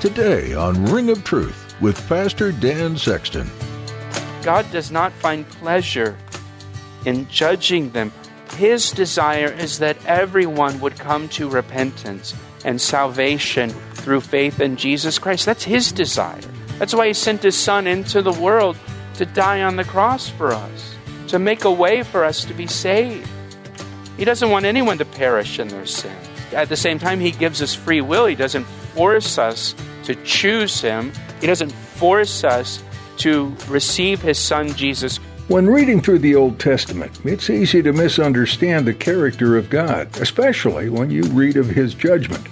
Today on Ring of Truth with Pastor Dan Sexton. God does not find pleasure in judging them. His desire is that everyone would come to repentance and salvation through faith in Jesus Christ. That's His desire. That's why He sent His Son into the world to die on the cross for us, to make a way for us to be saved. He doesn't want anyone to perish in their sin. At the same time, He gives us free will. He doesn't force us to choose Him, He doesn't force us to receive His Son Jesus. When reading through the Old Testament, it's easy to misunderstand the character of God, especially when you read of His judgment.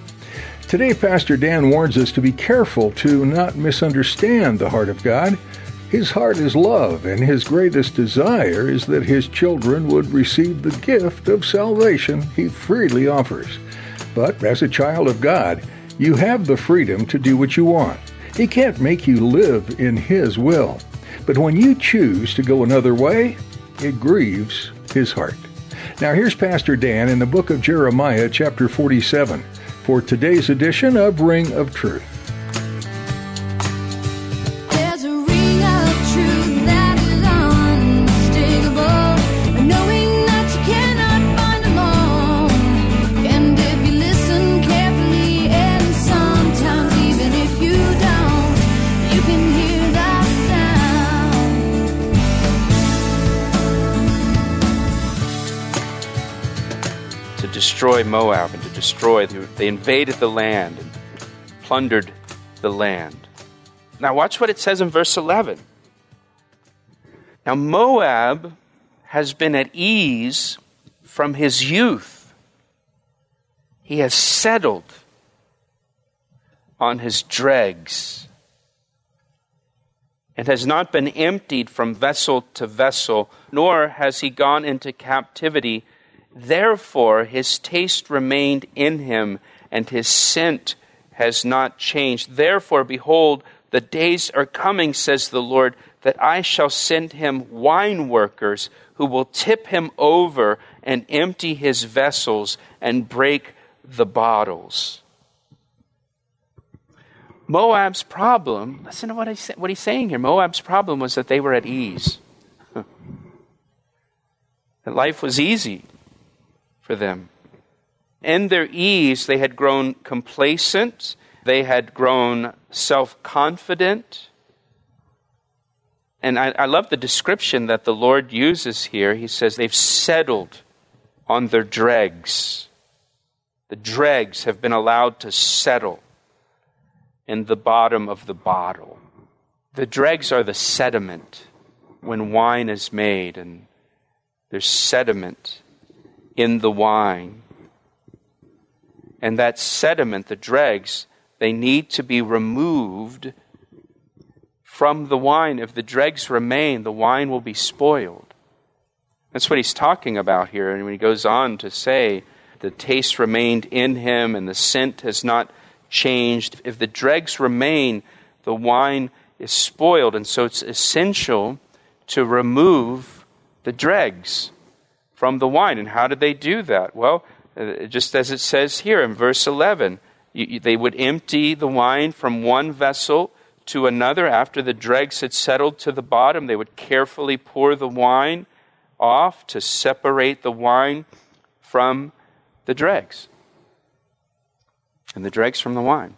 Today, Pastor Dan warns us to be careful to not misunderstand the heart of God. His heart is love, and his greatest desire is that his children would receive the gift of salvation he freely offers. But as a child of God, you have the freedom to do what you want. He can't make you live in His will. But when you choose to go another way, it grieves His heart. Now here's Pastor Dan in the book of Jeremiah, chapter 47, for today's edition of Ring of Truth. Destroy Moab and to destroy. They invaded the land and plundered the land. Now, watch what it says in verse 11. Now, Moab has been at ease from his youth, he has settled on his dregs and has not been emptied from vessel to vessel, nor has he gone into captivity Therefore, his taste remained in him, and his scent has not changed. Therefore, behold, the days are coming, says the Lord, that I shall send him wine workers who will tip him over and empty his vessels and break the bottles. Moab's problem, listen to what, I, what he's saying here. Moab's problem was that they were at ease. that life was easy for them. In their ease, they had grown complacent, they had grown self confident. And I, I, love the description that the Lord uses here. He says they've settled on their dregs. The dregs have been allowed to settle in the bottom of the bottle. The dregs are the sediment when wine is made, and there's sediment in the wine. And that sediment, the dregs, they need to be removed from the wine. If the dregs remain, the wine will be spoiled. That's what he's talking about here. And when he goes on to say, the taste remained in him and the scent has not changed. If the dregs remain, the wine is spoiled. And so it's essential to remove the dregs from the wine. And how did they do that? Well, uh, just as it says here in verse 11, you, they would empty the wine from one vessel to another after the dregs had settled to the bottom. They would carefully pour the wine off to separate the wine from the dregs. And the dregs from the wine.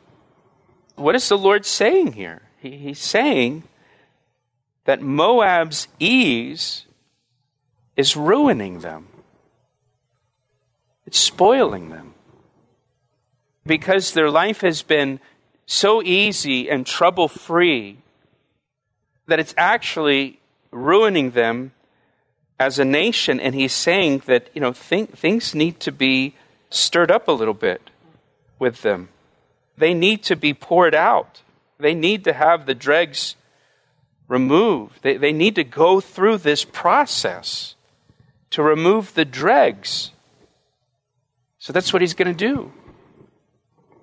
What is the Lord saying here? He, he's saying that Moab's ease is ruining them. It's spoiling them. Because their life has been so easy and trouble free that it's actually ruining them as a nation. And he's saying that, you know, th- things need to be stirred up a little bit with them. They need to be poured out. They need to have the dregs removed. They, they need to go through this process to remove the dregs. So that's what he's going to do.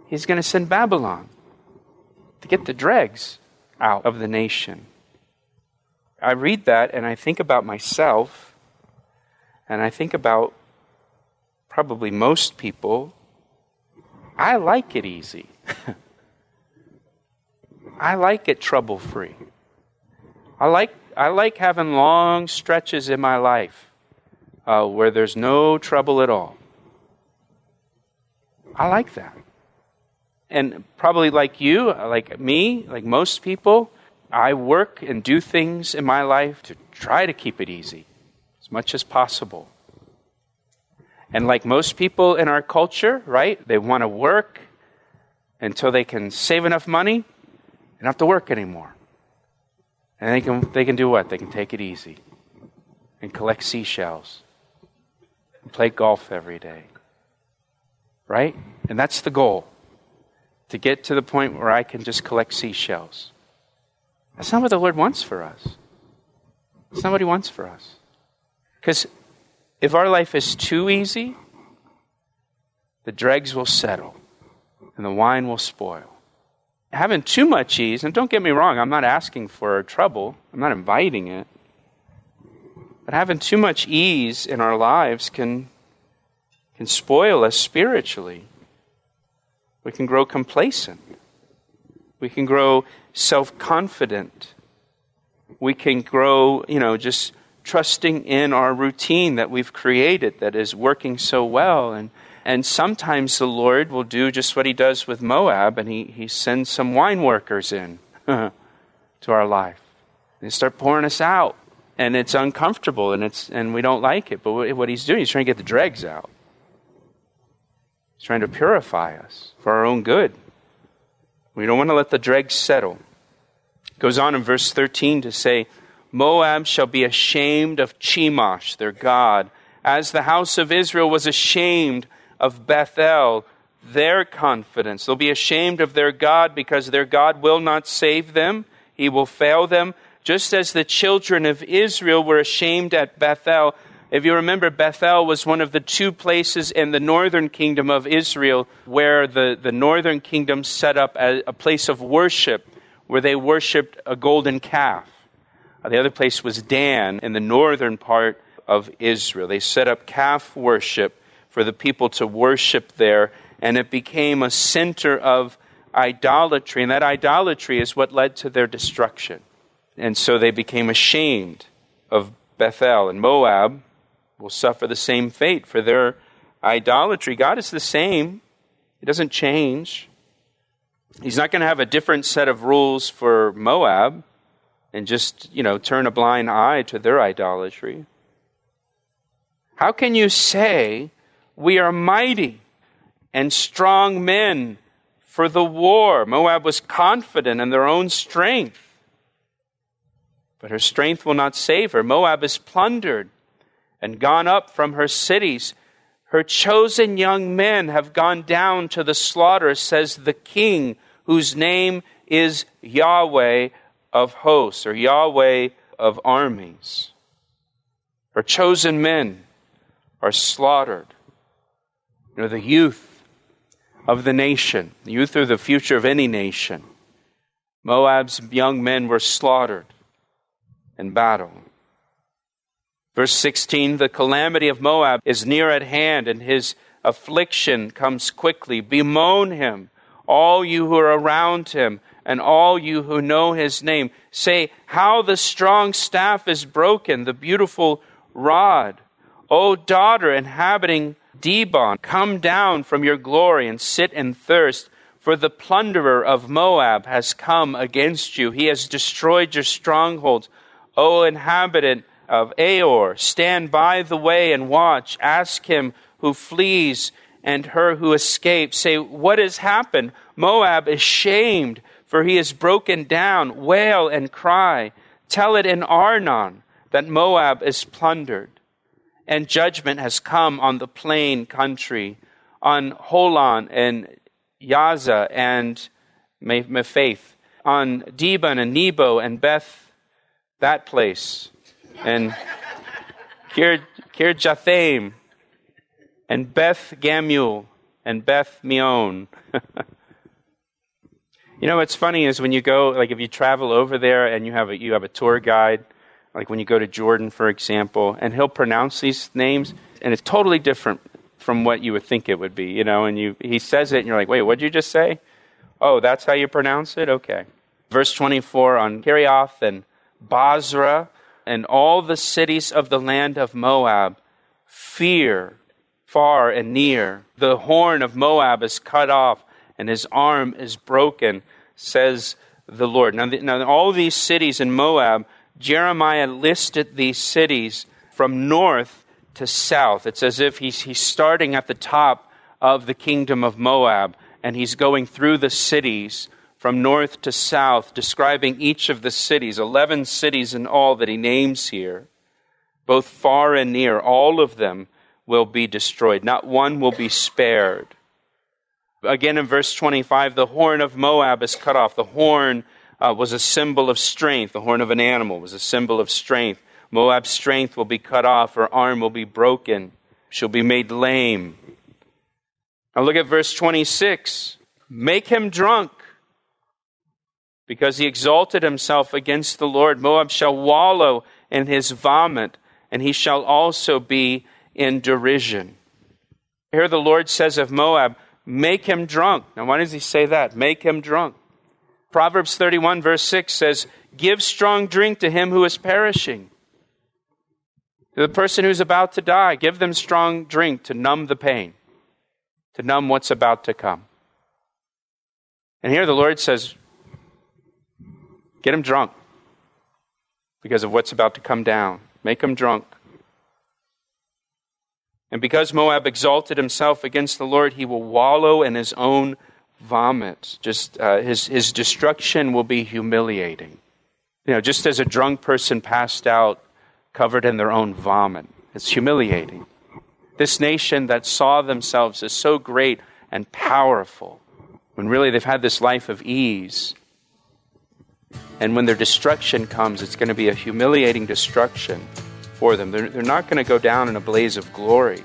He's going to send Babylon to get the dregs out of the nation. I read that and I think about myself, and I think about probably most people. I like it easy. I like it trouble free. I like, I like having long stretches in my life uh, where there's no trouble at all. I like that. And probably like you, like me, like most people, I work and do things in my life to try to keep it easy as much as possible. And like most people in our culture, right, they want to work until they can save enough money and not have to work anymore. And they can, they can do what? They can take it easy and collect seashells and play golf every day. Right? And that's the goal to get to the point where I can just collect seashells. That's not what the Lord wants for us. That's not what He wants for us. Because if our life is too easy, the dregs will settle and the wine will spoil. Having too much ease, and don't get me wrong, I'm not asking for trouble, I'm not inviting it. But having too much ease in our lives can, can spoil us spiritually. We can grow complacent. We can grow self confident. We can grow, you know, just trusting in our routine that we've created that is working so well. And, and sometimes the Lord will do just what he does with Moab, and he, he sends some wine workers in to our life. They start pouring us out. And it's uncomfortable and, it's, and we don't like it. But what he's doing, he's trying to get the dregs out. He's trying to purify us for our own good. We don't want to let the dregs settle. it Goes on in verse 13 to say, Moab shall be ashamed of Chemosh, their God, as the house of Israel was ashamed of Bethel, their confidence. They'll be ashamed of their God because their God will not save them. He will fail them. Just as the children of Israel were ashamed at Bethel. If you remember, Bethel was one of the two places in the northern kingdom of Israel where the, the northern kingdom set up a, a place of worship where they worshiped a golden calf. Uh, the other place was Dan in the northern part of Israel. They set up calf worship for the people to worship there, and it became a center of idolatry. And that idolatry is what led to their destruction. And so they became ashamed of Bethel. And Moab will suffer the same fate for their idolatry. God is the same, He doesn't change. He's not going to have a different set of rules for Moab and just, you know, turn a blind eye to their idolatry. How can you say we are mighty and strong men for the war? Moab was confident in their own strength. But her strength will not save her. Moab is plundered and gone up from her cities. Her chosen young men have gone down to the slaughter, says the king, whose name is Yahweh of hosts, or Yahweh of armies. Her chosen men are slaughtered. You know, the youth of the nation, the youth are the future of any nation. Moab's young men were slaughtered in battle. Verse 16 The calamity of Moab is near at hand, and his affliction comes quickly. Bemoan him, all you who are around him and all you who know his name. Say, How the strong staff is broken, the beautiful rod. O daughter inhabiting Dibon, come down from your glory and sit in thirst, for the plunderer of Moab has come against you. He has destroyed your strongholds. O inhabitant of Aroer, stand by the way and watch. Ask him who flees and her who escapes. Say, What has happened? Moab is shamed for he is broken down. Wail and cry. Tell it in Arnon that Moab is plundered, and judgment has come on the plain country, on Holon and Yaza and Mephaath, on Dibon and Nebo and Beth, that place, and Kir, Kirjathaim, and Beth Gamul, and Beth Meon. You know what's funny is when you go, like if you travel over there and you have a, you have a tour guide, like when you go to Jordan, for example, and he'll pronounce these names, and it's totally different from what you would think it would be, you know, and you he says it, and you're like, wait, what did you just say? Oh, that's how you pronounce it? Okay. Verse 24 on Kerioth and Bozrah and all the cities of the land of Moab, fear far and near. The horn of Moab is cut off and his arm is broken, says the Lord. Now, the, now all these cities in Moab, Jeremiah listed these cities from north to south. It's as if he's, he's starting at the top of the kingdom of Moab and he's going through the cities from north to south, describing each of the cities, 11 cities in all that he names here, both far and near, all of them will be destroyed. Not one will be spared. Again, in verse 25, the horn of Moab is cut off. The horn uh, was a symbol of strength. The horn of an animal was a symbol of strength. Moab's strength will be cut off, her arm will be broken, she'll be made lame. Now look at verse 26. Make him drunk because he exalted himself against the Lord. Moab shall wallow in his vomit, and he shall also be in derision. Here the Lord says of Moab, Make him drunk. Now, why does he say that? Make him drunk. Proverbs 31, verse 6 says, Give strong drink to him who is perishing. To the person who's about to die, give them strong drink to numb the pain, to numb what's about to come. And here the Lord says, Get him drunk because of what's about to come down. Make him drunk. And because Moab exalted himself against the Lord, he will wallow in his own vomit. Just uh, his his destruction will be humiliating. You know, just as a drunk person passed out, covered in their own vomit. It's humiliating. This nation that saw themselves as so great and powerful, when really they've had this life of ease. And when their destruction comes, it's going to be a humiliating destruction for them. They're, they're not going to go down in a blaze of glory.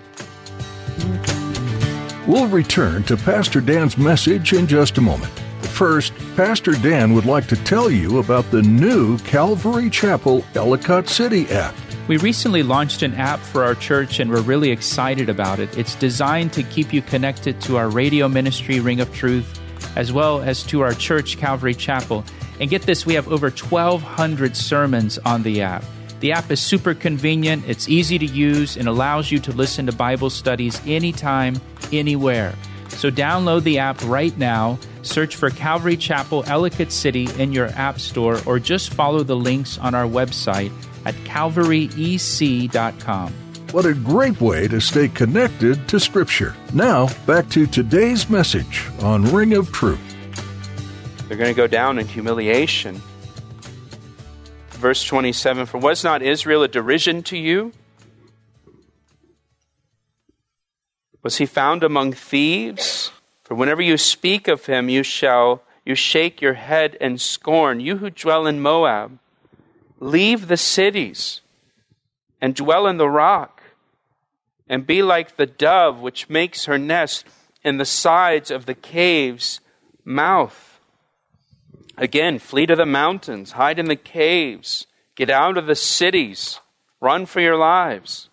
We'll return to Pastor Dan's message in just a moment. First, Pastor Dan would like to tell you about the new Calvary Chapel Ellicott City app. We recently launched an app for our church and we're really excited about it. It's designed to keep you connected to our radio ministry, Ring of Truth, as well as to our church, Calvary Chapel. And get this, we have over 1,200 sermons on the app. The app is super convenient, it's easy to use, and allows you to listen to Bible studies anytime, anywhere. So download the app right now, search for Calvary Chapel Ellicott City in your app store, or just follow the links on our website at calvaryec.com. What a great way to stay connected to Scripture. Now, back to today's message on Ring of Truth. They're going to go down in humiliation verse 27 For was not Israel a derision to you? Was he found among thieves? For whenever you speak of him, you shall you shake your head in scorn. You who dwell in Moab, leave the cities and dwell in the rock, and be like the dove which makes her nest in the sides of the cave's mouth. Again, flee to the mountains, hide in the caves, get out of the cities, run for your lives.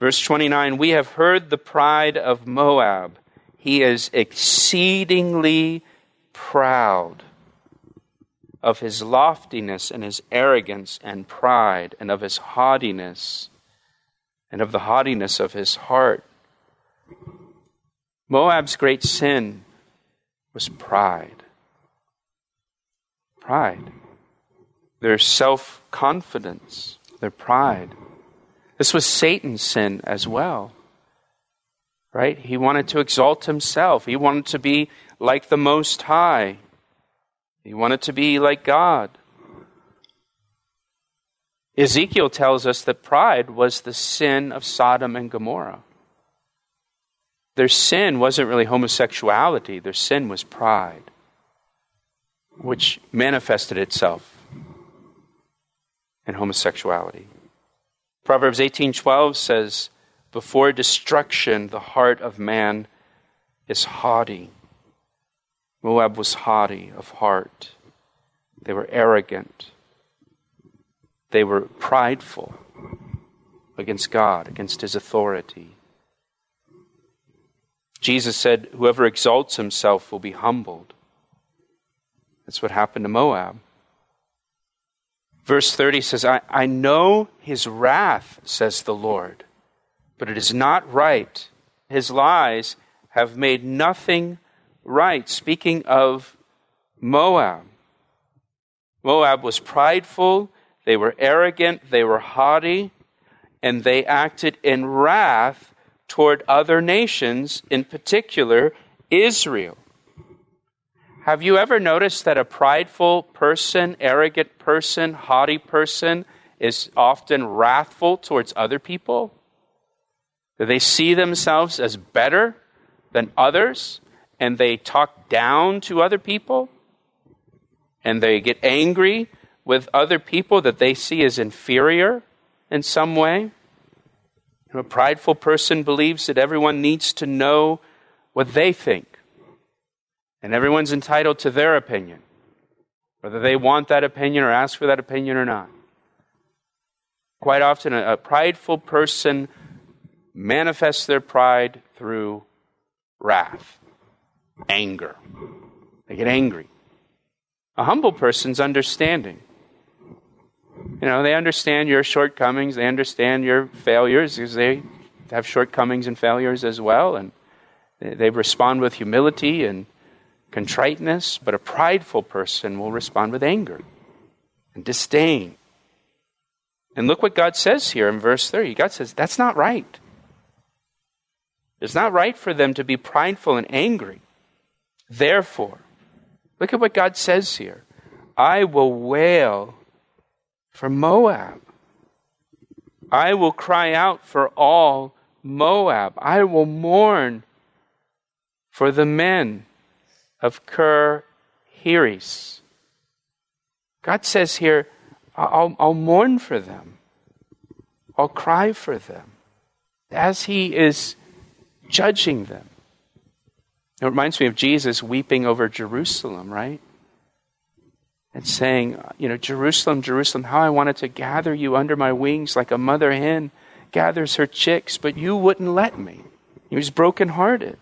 Verse 29 We have heard the pride of Moab. He is exceedingly proud of his loftiness and his arrogance and pride, and of his haughtiness and of the haughtiness of his heart. Moab's great sin was pride pride, their self confidence, their pride. This was Satan's sin as well. Right? He wanted to exalt himself. He wanted to be like the Most High. He wanted to be like God. Ezekiel tells us that pride was the sin of Sodom and Gomorrah. Their sin wasn't really homosexuality, their sin was pride which manifested itself in homosexuality. Proverbs 18:12 says, "Before destruction the heart of man is haughty." Moab was haughty of heart. They were arrogant. They were prideful against God, against his authority. Jesus said, Whoever exalts himself will be humbled, That's what happened to Moab. Verse 30 says, I, I know his wrath, says the Lord, but it is not right. His lies have made nothing right. Speaking of Moab, Moab was prideful, they were arrogant, they were haughty, and they acted in wrath toward other nations, in particular Israel. Have you ever noticed that a prideful person, arrogant person, haughty person is often wrathful towards other people? Do they see themselves as better than others and they talk down to other people? And they get angry with other people that they see as inferior in some way? A prideful person believes that everyone needs to know what they think and everyone's entitled to their opinion, whether they want that opinion or ask for that opinion or not. Quite often, a, prideful person manifests their pride through wrath, anger. They get angry. A humble person's understanding. You know, they understand your shortcomings, they understand your failures because they have shortcomings and failures as well, and they respond with humility and contriteness, but a prideful person will respond with anger and disdain. And look what God says here in verse 30. God says, that's not right. It's not right for them to be prideful and angry. Therefore, look at what God says here I will wail for Moab. I will cry out for all Moab. I will mourn for the men of Kir Heres. God says here, I'll, I'll mourn for them. I'll cry for them as He is judging them. It reminds me of Jesus weeping over Jerusalem, right? And saying, you know, Jerusalem, Jerusalem, how I wanted to gather you under my wings like a mother hen gathers her chicks, but you wouldn't let me. He was brokenhearted.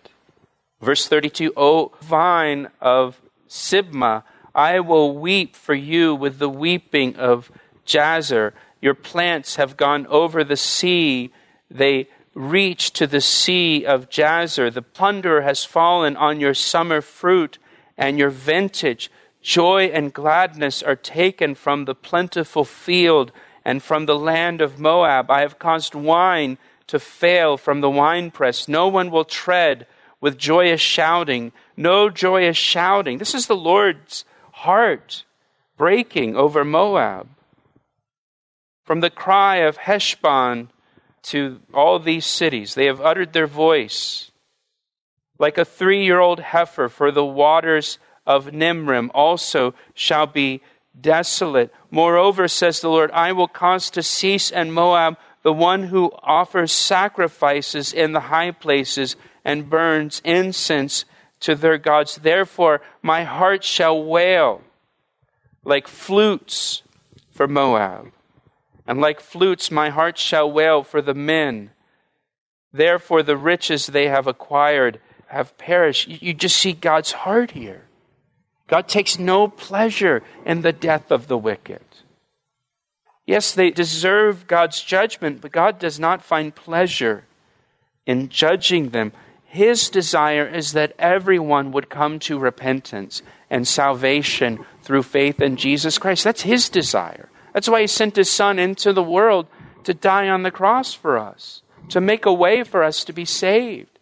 Verse 32 O vine of Sibmah, I will weep for you with the weeping of Jazer. Your plants have gone over the sea. They reach to the sea of Jazer. The plunder has fallen on your summer fruit and your vintage. Joy and gladness are taken from the plentiful field and from the land of Moab. I have caused wine to fail from the winepress. No one will tread with joyous shouting. No joyous shouting. This is the Lord's heart breaking over Moab. From the cry of Heshbon to all these cities, they have uttered their voice. Like a three year old heifer for the waters of Nimrim also shall be desolate. Moreover, says the Lord, I will cause to cease in Moab the one who offers sacrifices in the high places and burns incense to their gods. Therefore, my heart shall wail like flutes for Moab, and like flutes, my heart shall wail for the men. Therefore, the riches they have acquired have perished. You just see God's heart here. God takes no pleasure in the death of the wicked. Yes, they deserve God's judgment, but God does not find pleasure in judging them. His desire is that everyone would come to repentance and salvation through faith in Jesus Christ. That's His desire. That's why He sent His Son into the world to die on the cross for us, to make a way for us to be saved.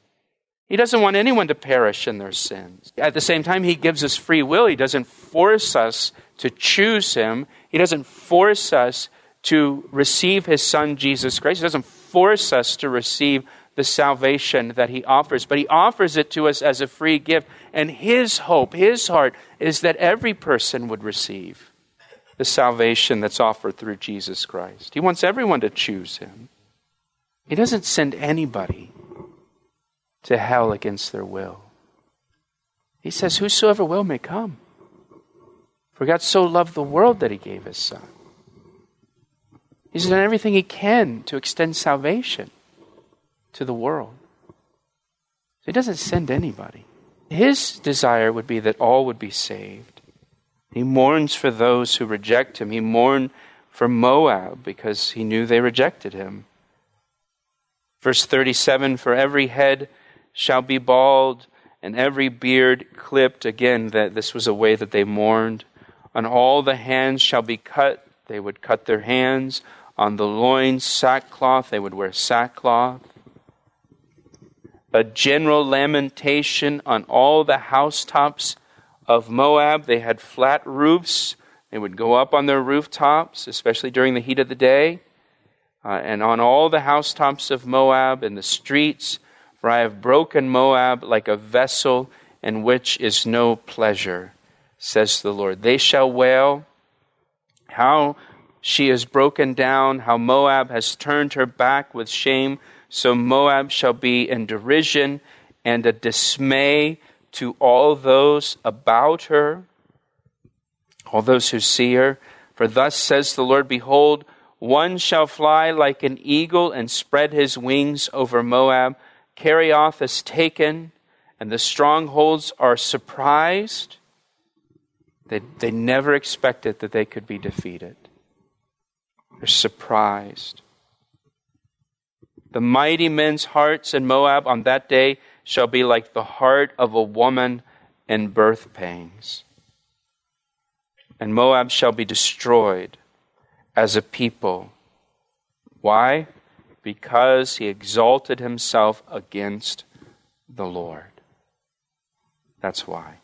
He doesn't want anyone to perish in their sins. At the same time, He gives us free will. He doesn't force us to choose Him, He doesn't force us to receive His Son, Jesus Christ. He doesn't force us to receive the salvation that he offers, but he offers it to us as a free gift. And his hope, his heart, is that every person would receive the salvation that's offered through Jesus Christ. He wants everyone to choose him. He doesn't send anybody to hell against their will. He says, Whosoever will may come. For God so loved the world that he gave his Son. He's done everything he can to extend salvation to the world. He doesn't send anybody. His desire would be that all would be saved. He mourns for those who reject him. He mourned for Moab because he knew they rejected him. Verse 37 For every head shall be bald, and every beard clipped. Again, that this was a way that they mourned. On all the hands shall be cut. They would cut their hands. On the loins, sackcloth. They would wear sackcloth. A general lamentation on all the housetops of Moab. They had flat roofs. They would go up on their rooftops, especially during the heat of the day. Uh, and on all the housetops of Moab and the streets, for I have broken Moab like a vessel in which is no pleasure, says the Lord. They shall wail how she is broken down, how Moab has turned her back with shame. So Moab shall be in derision and a dismay to all those about her, all those who see her. For thus says the Lord Behold, one shall fly like an eagle and spread his wings over Moab. Kerioth is taken, and the strongholds are surprised. They, they never expected that they could be defeated. They're surprised. The mighty men's hearts in Moab on that day shall be like the heart of a woman in birth pains. And Moab shall be destroyed as a people. Why? Because he exalted himself against the Lord. That's why.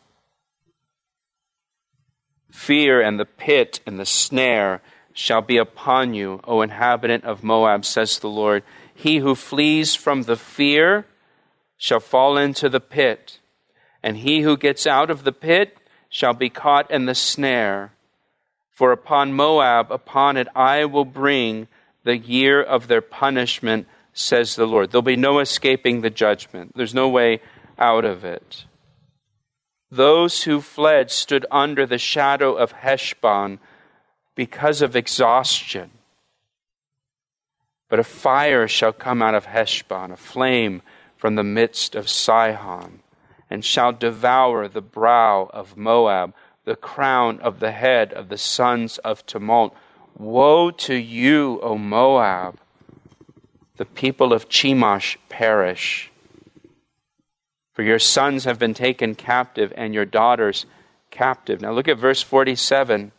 Fear and the pit and the snare shall be upon you, O inhabitant of Moab, says the Lord. He who flees from the fear shall fall into the pit, and he who gets out of the pit shall be caught in the snare. For upon Moab, upon it I will bring the year of their punishment, says the Lord. There'll be no escaping the judgment, there's no way out of it. Those who fled stood under the shadow of Heshbon because of exhaustion. But a fire shall come out of Heshbon, a flame from the midst of Sihon, and shall devour the brow of Moab the crown of the head of the sons of tumult. Woe to you, O Moab! The people of Chemosh perish. For your sons have been taken captive, and your daughters captive. Now look at verse 47.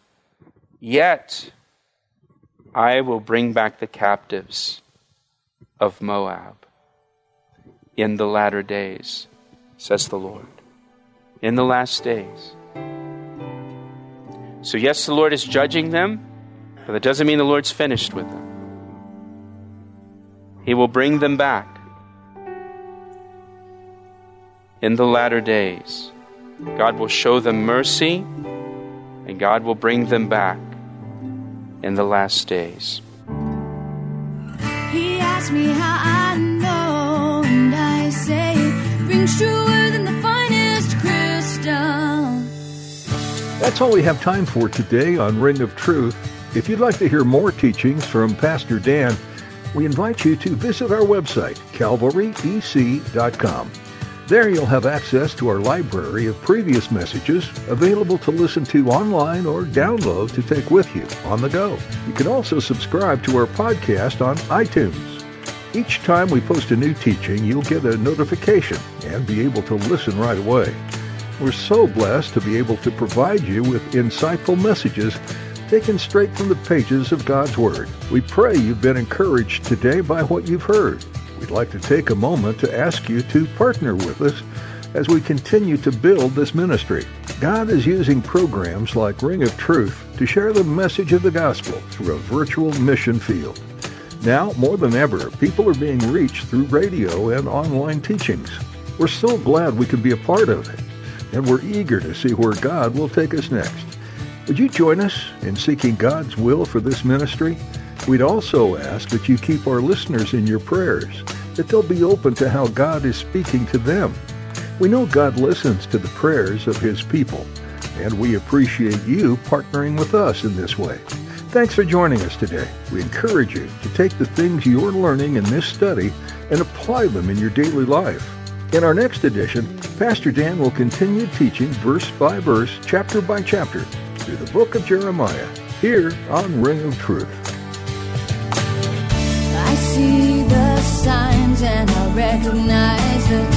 Yet I will bring back the captives of Moab in the latter days, says the Lord. In the last days. So, yes, the Lord is judging them, but that doesn't mean the Lord's finished with them. He will bring them back in the latter days. God will show them mercy, and God will bring them back in the last days. He asked me how I know, and I say it rings truer than the finest crystal. That's all we have time for today on Ring of Truth. If you'd like to hear more teachings from Pastor Dan, we invite you to visit our website, calvaryec.com. There you'll have access to our library of previous messages available to listen to online or download to take with you on the go. You can also subscribe to our podcast on iTunes. Each time we post a new teaching, you'll get a notification and be able to listen right away. We're so blessed to be able to provide you with insightful messages taken straight from the pages of God's Word. We pray you've been encouraged today by what you've heard. We'd like to take a moment to ask you to partner with us as we continue to build this ministry. God is using programs like Ring of Truth to share the message of the gospel through a virtual mission field. Now, more than ever, people are being reached through radio and online teachings. We're so glad we could be a part of it and we're eager to see where God will take us next. Would you join us in seeking God's will for this ministry? We'd also ask that you keep our listeners in your prayers, that they'll be open to how God is speaking to them. We know God listens to the prayers of His people, and we appreciate you partnering with us in this way. Thanks for joining us today. We encourage you to take the things you're learning in this study and apply them in your daily life. In our next edition, Pastor Dan will continue teaching verse by verse, chapter by chapter, through the book of Jeremiah here on Ring of Truth. Signs and I recognize the